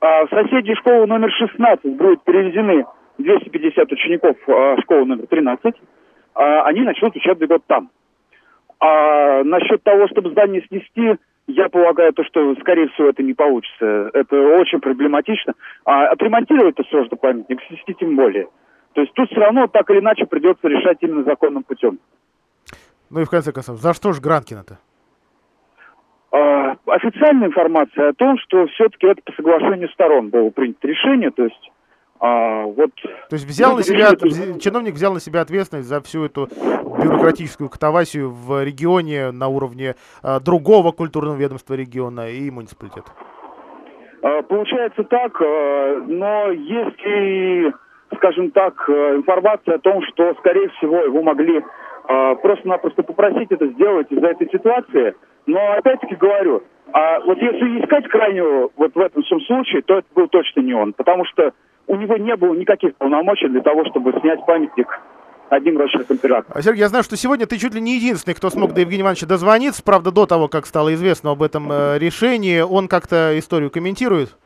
А, в соседней школы номер 16 будут перевезены 250 учеников а, школы номер 13. А, они начнут учебный год там. А насчет того, чтобы здание снести, я полагаю, то, что, скорее всего, это не получится. Это очень проблематично. А отремонтировать это сложно памятник, снести тем более. То есть тут все равно так или иначе придется решать именно законным путем. Ну и в конце концов, за что же Гранкина-то? А, официальная информация о том, что все-таки это по соглашению сторон было принято решение, то есть а, вот... То есть взял на себя, решение... чиновник взял на себя ответственность за всю эту бюрократическую катавасию в регионе на уровне а, другого культурного ведомства региона и муниципалитета. А, получается так, а, но если, скажем так, а, информация о том, что, скорее всего, его могли а, просто-напросто попросить это сделать из-за этой ситуации. Но опять-таки говорю, а вот если искать крайнего вот в этом всем случае, то это был точно не он, потому что у него не было никаких полномочий для того, чтобы снять памятник одним росчерком пера. Сергей, я знаю, что сегодня ты чуть ли не единственный, кто смог до Евгения Ивановича дозвониться. Правда, до того, как стало известно об этом э, решении, он как-то историю комментирует?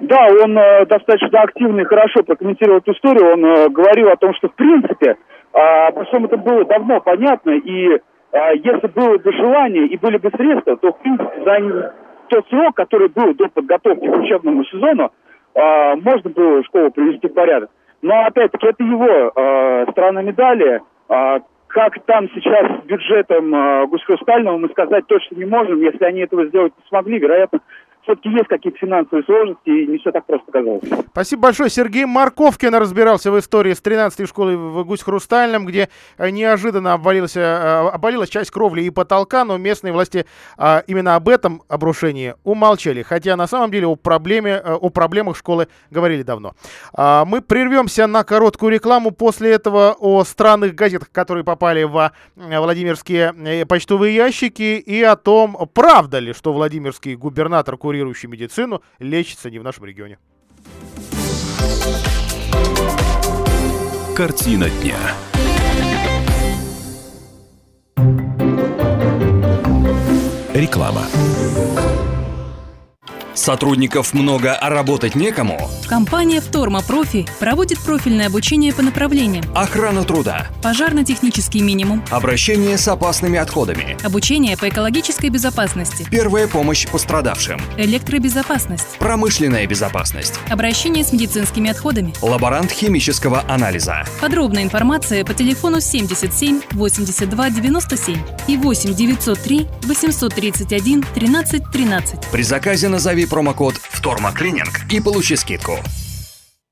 Да, он э, достаточно активно и хорошо прокомментировал эту историю. Он э, говорил о том, что в принципе а, обо всем это было давно понятно, и а, если было бы желание и были бы средства, то, в принципе, за тот срок, который был до подготовки к учебному сезону, а, можно было школу привести в порядок. Но, опять-таки, это его а, сторона медали. А, как там сейчас с бюджетом а, Гусь-Хрустального, мы сказать точно не можем. Если они этого сделать не смогли, вероятно, все-таки есть какие-то финансовые сложности, и не все так просто казалось. Спасибо большое. Сергей Марковкин разбирался в истории с 13-й школой в Гусь-Хрустальном, где э, неожиданно обвалился, э, обвалилась часть кровли и потолка, но местные власти а, именно об этом обрушении умолчали. Хотя на самом деле о, проблеме, э, о проблемах школы говорили давно. А, мы прервемся на короткую рекламу. После этого о странных газетах, которые попали в Владимирские почтовые ящики, и о том, правда ли, что Владимирский губернатор Курил курирующий медицину, лечится не в нашем регионе. Картина дня. Реклама. Сотрудников много, а работать некому? Компания «Вторма Профи» проводит профильное обучение по направлениям. Охрана труда. Пожарно-технический минимум. Обращение с опасными отходами. Обучение по экологической безопасности. Первая помощь пострадавшим. Электробезопасность. Промышленная безопасность. Обращение с медицинскими отходами. Лаборант химического анализа. Подробная информация по телефону 77 82 97 и 8 903 831 13 13 При заказе назови промокод «Втормоклининг» и получи скидку.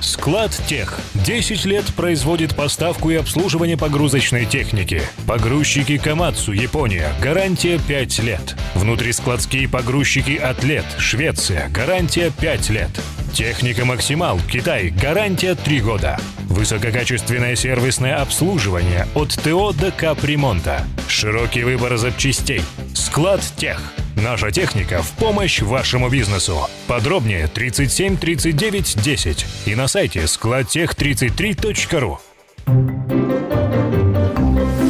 Склад Тех. 10 лет производит поставку и обслуживание погрузочной техники. Погрузчики Камацу, Япония. Гарантия 5 лет. Внутрискладские погрузчики Атлет, Швеция. Гарантия 5 лет. Техника Максимал, Китай. Гарантия 3 года. Высококачественное сервисное обслуживание от ТО до капремонта. Широкий выбор запчастей. Склад Тех. Наша техника в помощь вашему бизнесу. Подробнее 37 39 10 и на сайте складтех33.ру.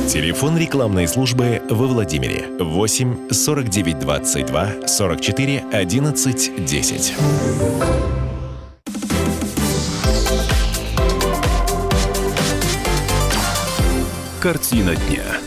Телефон рекламной службы во Владимире 8 49 22 44 11 10. Картина дня.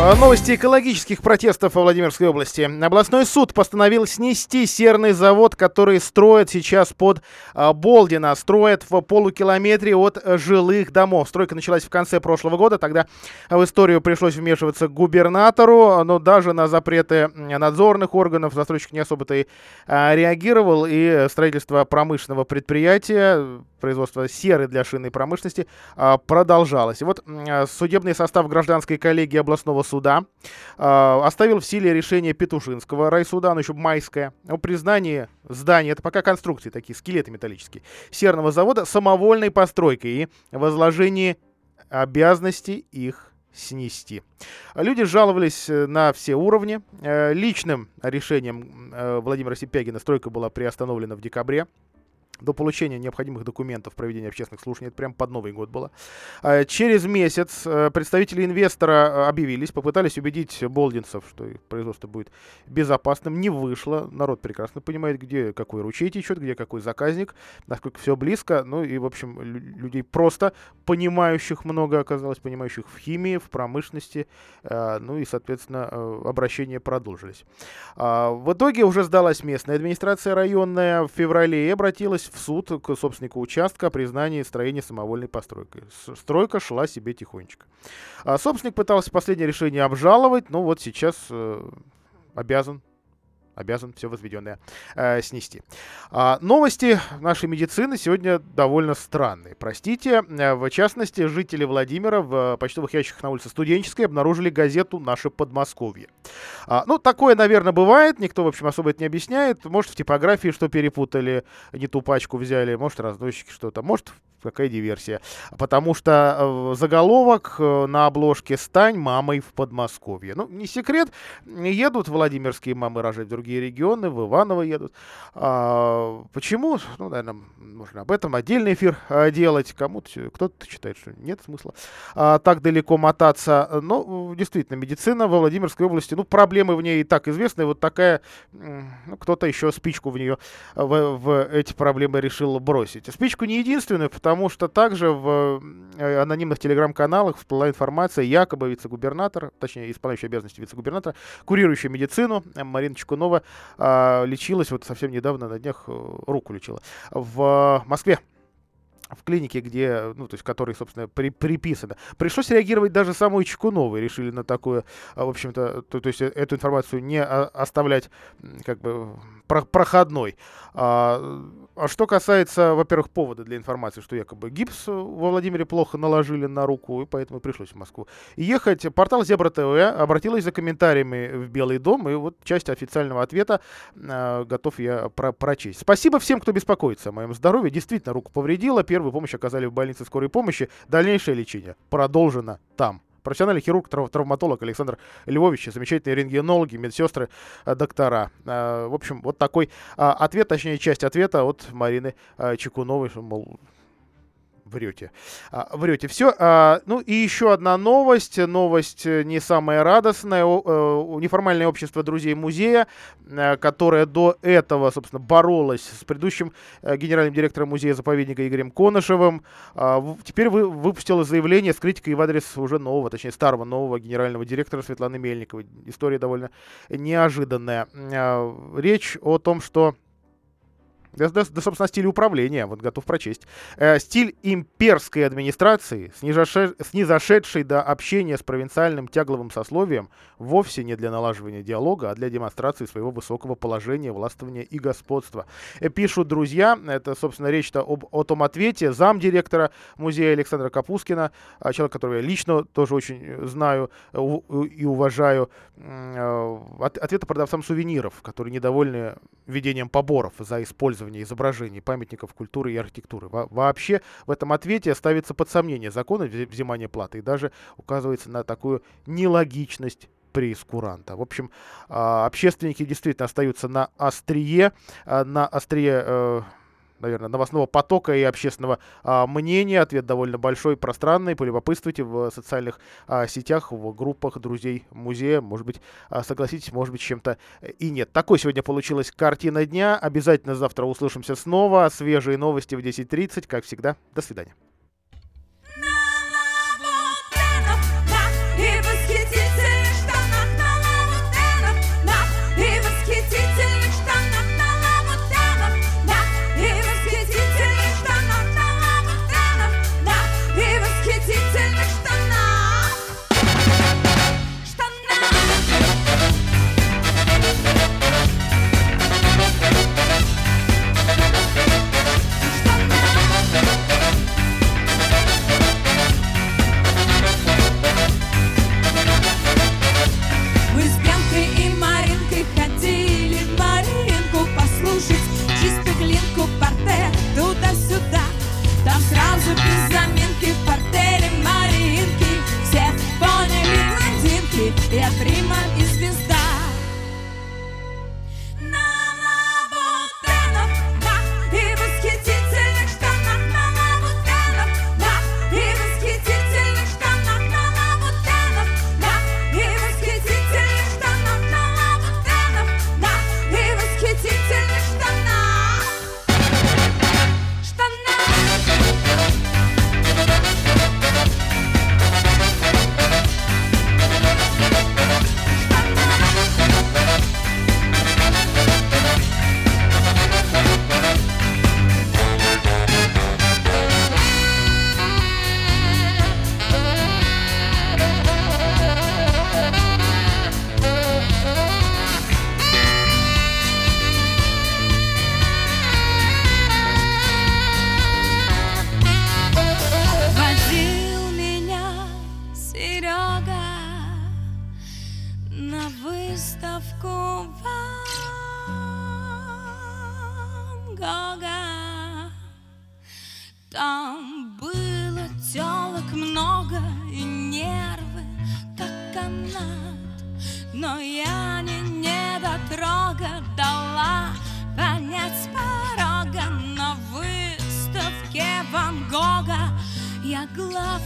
А, Новости экологических протестов во Владимирской области. Областной суд постановил снести серный завод, который строят сейчас под а, Болдино. Строят в полукилометре от а, жилых домов. Стройка началась в конце прошлого года. Тогда в историю пришлось вмешиваться губернатору. Но даже на запреты надзорных органов застройщик не особо-то и реагировал. И строительство промышленного предприятия, производство серы для шинной промышленности продолжалось. И вот судебный состав гражданской коллегии областного суда э, оставил в силе решение Петушинского райсуда, оно еще майское, о признании здания, это пока конструкции такие, скелеты металлические, серного завода самовольной постройкой и возложении обязанности их снести. Люди жаловались э, на все уровни. Э, Личным решением э, Владимира Сипягина стройка была приостановлена в декабре до получения необходимых документов проведения общественных слушаний. Это прям под Новый год было. А, Через месяц э, представители инвестора э, объявились, попытались убедить болдинцев, что их производство будет безопасным. Не вышло. Народ прекрасно понимает, где какой ручей течет, где какой заказник, насколько все близко. Ну и, в общем, лю- людей просто понимающих много оказалось, понимающих в химии, в промышленности. э, Ну и, соответственно, обращения продолжились. А, В итоге уже сдалась местная администрация районная в феврале и обратилась в суд к собственнику участка о признании строения самовольной постройкой. Стройка шла себе тихонечко. А собственник пытался последнее решение обжаловать, но вот сейчас э, обязан обязан все возведенное э, снести. А, новости нашей медицины сегодня довольно странные. Простите, Э, в частности, жители Владимира в э, почтовых ящиках на улице Студенческой обнаружили газету «Наше Подмосковье». А, ну, такое, наверное, бывает, никто, в общем, особо это не объясняет. Может, в типографии что перепутали, не ту пачку взяли, может, разносчики что-то, может, какая диверсия. Потому что э, заголовок э, на обложке «Стань мамой в Подмосковье». Ну, не секрет, едут владимирские мамы рожать в другие регионы, в Иваново едут. А, почему? Ну, наверное, можно об этом отдельный эфир а, делать. Кому-то, кто-то считает, что нет смысла а, так далеко мотаться. Но, действительно, медицина во Владимирской области, ну, проблемы в ней и так известны. Вот такая, ну, кто-то еще спичку в нее, в, в эти проблемы решил бросить. Спичку не единственную, потому что также в э, анонимных телеграм-каналах всплыла информация, якобы вице-губернатор, точнее, исполняющий обязанности вице-губернатора, курирующая медицину э, Марина Чекунова а, лечилась вот совсем недавно, на днях э, руку лечила в Москве в клинике, где, ну, то есть, которой, собственно, при, приписано. Пришлось реагировать даже самой Чекуновой, решили на такое, а, в общем-то, то, то есть, эту информацию не а, оставлять, как бы, про- проходной. А, а что касается, во-первых, повода для информации, что якобы гипс во Владимире плохо наложили на руку, и поэтому пришлось в Москву ехать. Портал Зебра ТВ обратилась за комментариями в Белый дом, и вот часть официального ответа а, готов я про- прочесть. Спасибо всем, кто беспокоится о моем здоровье. Действительно, руку повредила, первую помощь оказали в больнице скорой помощи. Дальнейшее лечение продолжено там. Профессиональный хирург, трав- травматолог Александр Львович, замечательные рентгенологи, медсестры, э, доктора. Э, В общем, вот такой а, ответ, точнее, часть ответа от Марины э, Чекуновой, что, мол, врете. А, Врете. Все. Ну и еще одна новость. Новость э, не самая радостная. О- э, Неформальное общество друзей музея, э, которое до этого, собственно, боролось с предыдущим генеральным директором музея-заповедника Игорем Конышевым, а, теперь вы, выпустило заявление с критикой в адрес уже нового, точнее старого нового генерального директора Светланы Мельниковой. История довольно неожиданная. А, Речь о том, что да, да, да, собственно, стиль управления, вот готов прочесть. Э, стиль имперской администрации, снизоше- снизошедший до общения с провинциальным тягловым сословием, вовсе не для налаживания диалога, а для демонстрации своего высокого положения, властвования и господства. Э, пишут друзья, это, собственно, речь-то об, о том ответе замдиректора музея Александра Капускина, а, человек, которого я лично тоже очень э, знаю э, и уважаю, э, от- ответа продавцам сувениров, которые недовольны ведением поборов за использование изображений памятников культуры и архитектуры. Во- вообще в этом ответе ставится под сомнение закон о взе- взимании платы и даже указывается на такую нелогичность прескуранта. В общем, а, общественники действительно остаются на острие, а, на острие э, наверное, новостного потока и общественного а, мнения. Ответ довольно большой, пространный. Полюбопытствуйте в социальных а, сетях, в группах друзей музея. Может быть, а, согласитесь, может быть, чем-то и нет. Такой сегодня получилась картина дня. Обязательно завтра услышимся снова. Свежие новости в 10.30. Как всегда, до свидания.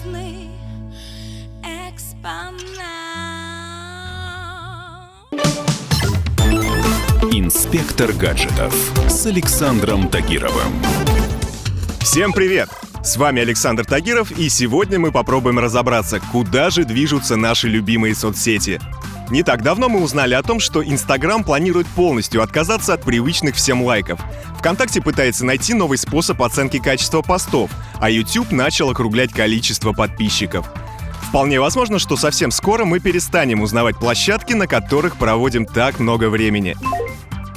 Главный экспонат. Инспектор гаджетов с Александром Тагировым. Всем привет! С вами Александр Тагиров, и сегодня мы попробуем разобраться, куда же движутся наши любимые соцсети. Не так давно мы узнали о том, что Инстаграм планирует полностью отказаться от привычных всем лайков. ВКонтакте пытается найти новый способ оценки качества постов, а YouTube начал округлять количество подписчиков. Вполне возможно, что совсем скоро мы перестанем узнавать площадки, на которых проводим так много времени.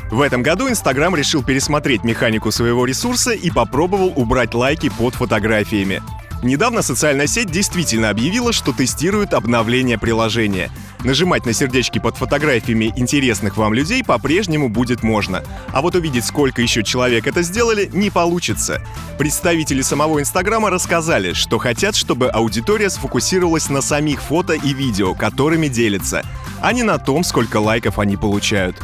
В этом году Инстаграм решил пересмотреть механику своего ресурса и попробовал убрать лайки под фотографиями. Недавно социальная сеть действительно объявила, что тестирует обновление приложения. Нажимать на сердечки под фотографиями интересных вам людей по-прежнему будет можно. А вот увидеть, сколько еще человек это сделали, не получится. Представители самого Инстаграма рассказали, что хотят, чтобы аудитория сфокусировалась на самих фото и видео, которыми делятся, а не на том, сколько лайков они получают.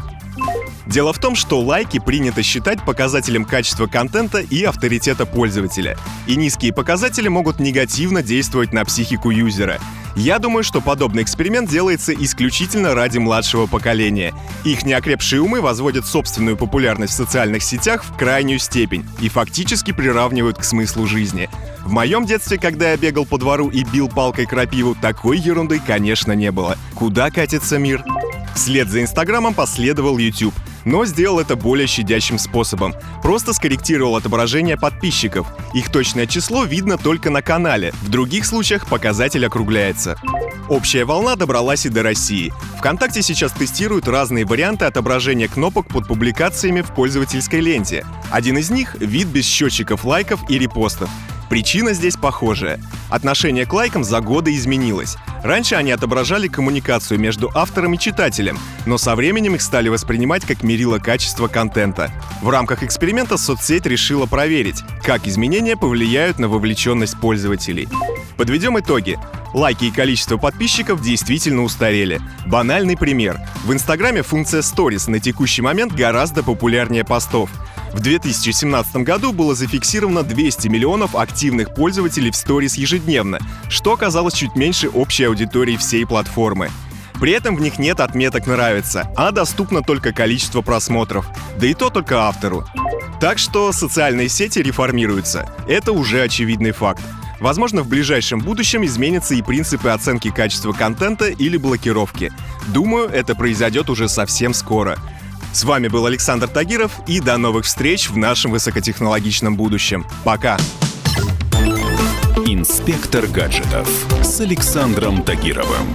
Дело в том, что лайки принято считать показателем качества контента и авторитета пользователя. И низкие показатели могут негативно действовать на психику юзера. Я думаю, что подобный эксперимент делается исключительно ради младшего поколения. Их неокрепшие умы возводят собственную популярность в социальных сетях в крайнюю степень и фактически приравнивают к смыслу жизни. В моем детстве, когда я бегал по двору и бил палкой крапиву, такой ерунды, конечно, не было. Куда катится мир? Вслед за Инстаграмом последовал YouTube, но сделал это более щадящим способом. Просто скорректировал отображение подписчиков. Их точное число видно только на канале, в других случаях показатель округляется. Общая волна добралась и до России. ВКонтакте сейчас тестируют разные варианты отображения кнопок под публикациями в пользовательской ленте. Один из них — вид без счетчиков лайков и репостов. Причина здесь похожая. Отношение к лайкам за годы изменилось. Раньше они отображали коммуникацию между автором и читателем, но со временем их стали воспринимать как мерило качества контента. В рамках эксперимента соцсеть решила проверить, как изменения повлияют на вовлеченность пользователей. Подведем итоги. Лайки и количество подписчиков действительно устарели. Банальный пример. В Инстаграме функция Stories на текущий момент гораздо популярнее постов. В 2017 году было зафиксировано 200 миллионов активных пользователей в Stories ежедневно, что оказалось чуть меньше общей аудитории всей платформы. При этом в них нет отметок «нравится», а доступно только количество просмотров, да и то только автору. Так что социальные сети реформируются. Это уже очевидный факт. Возможно, в ближайшем будущем изменятся и принципы оценки качества контента или блокировки. Думаю, это произойдет уже совсем скоро. С вами был Александр Тагиров, и до новых встреч в нашем высокотехнологичном будущем. Пока! Инспектор гаджетов с Александром Тагировым.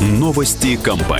Новости компании.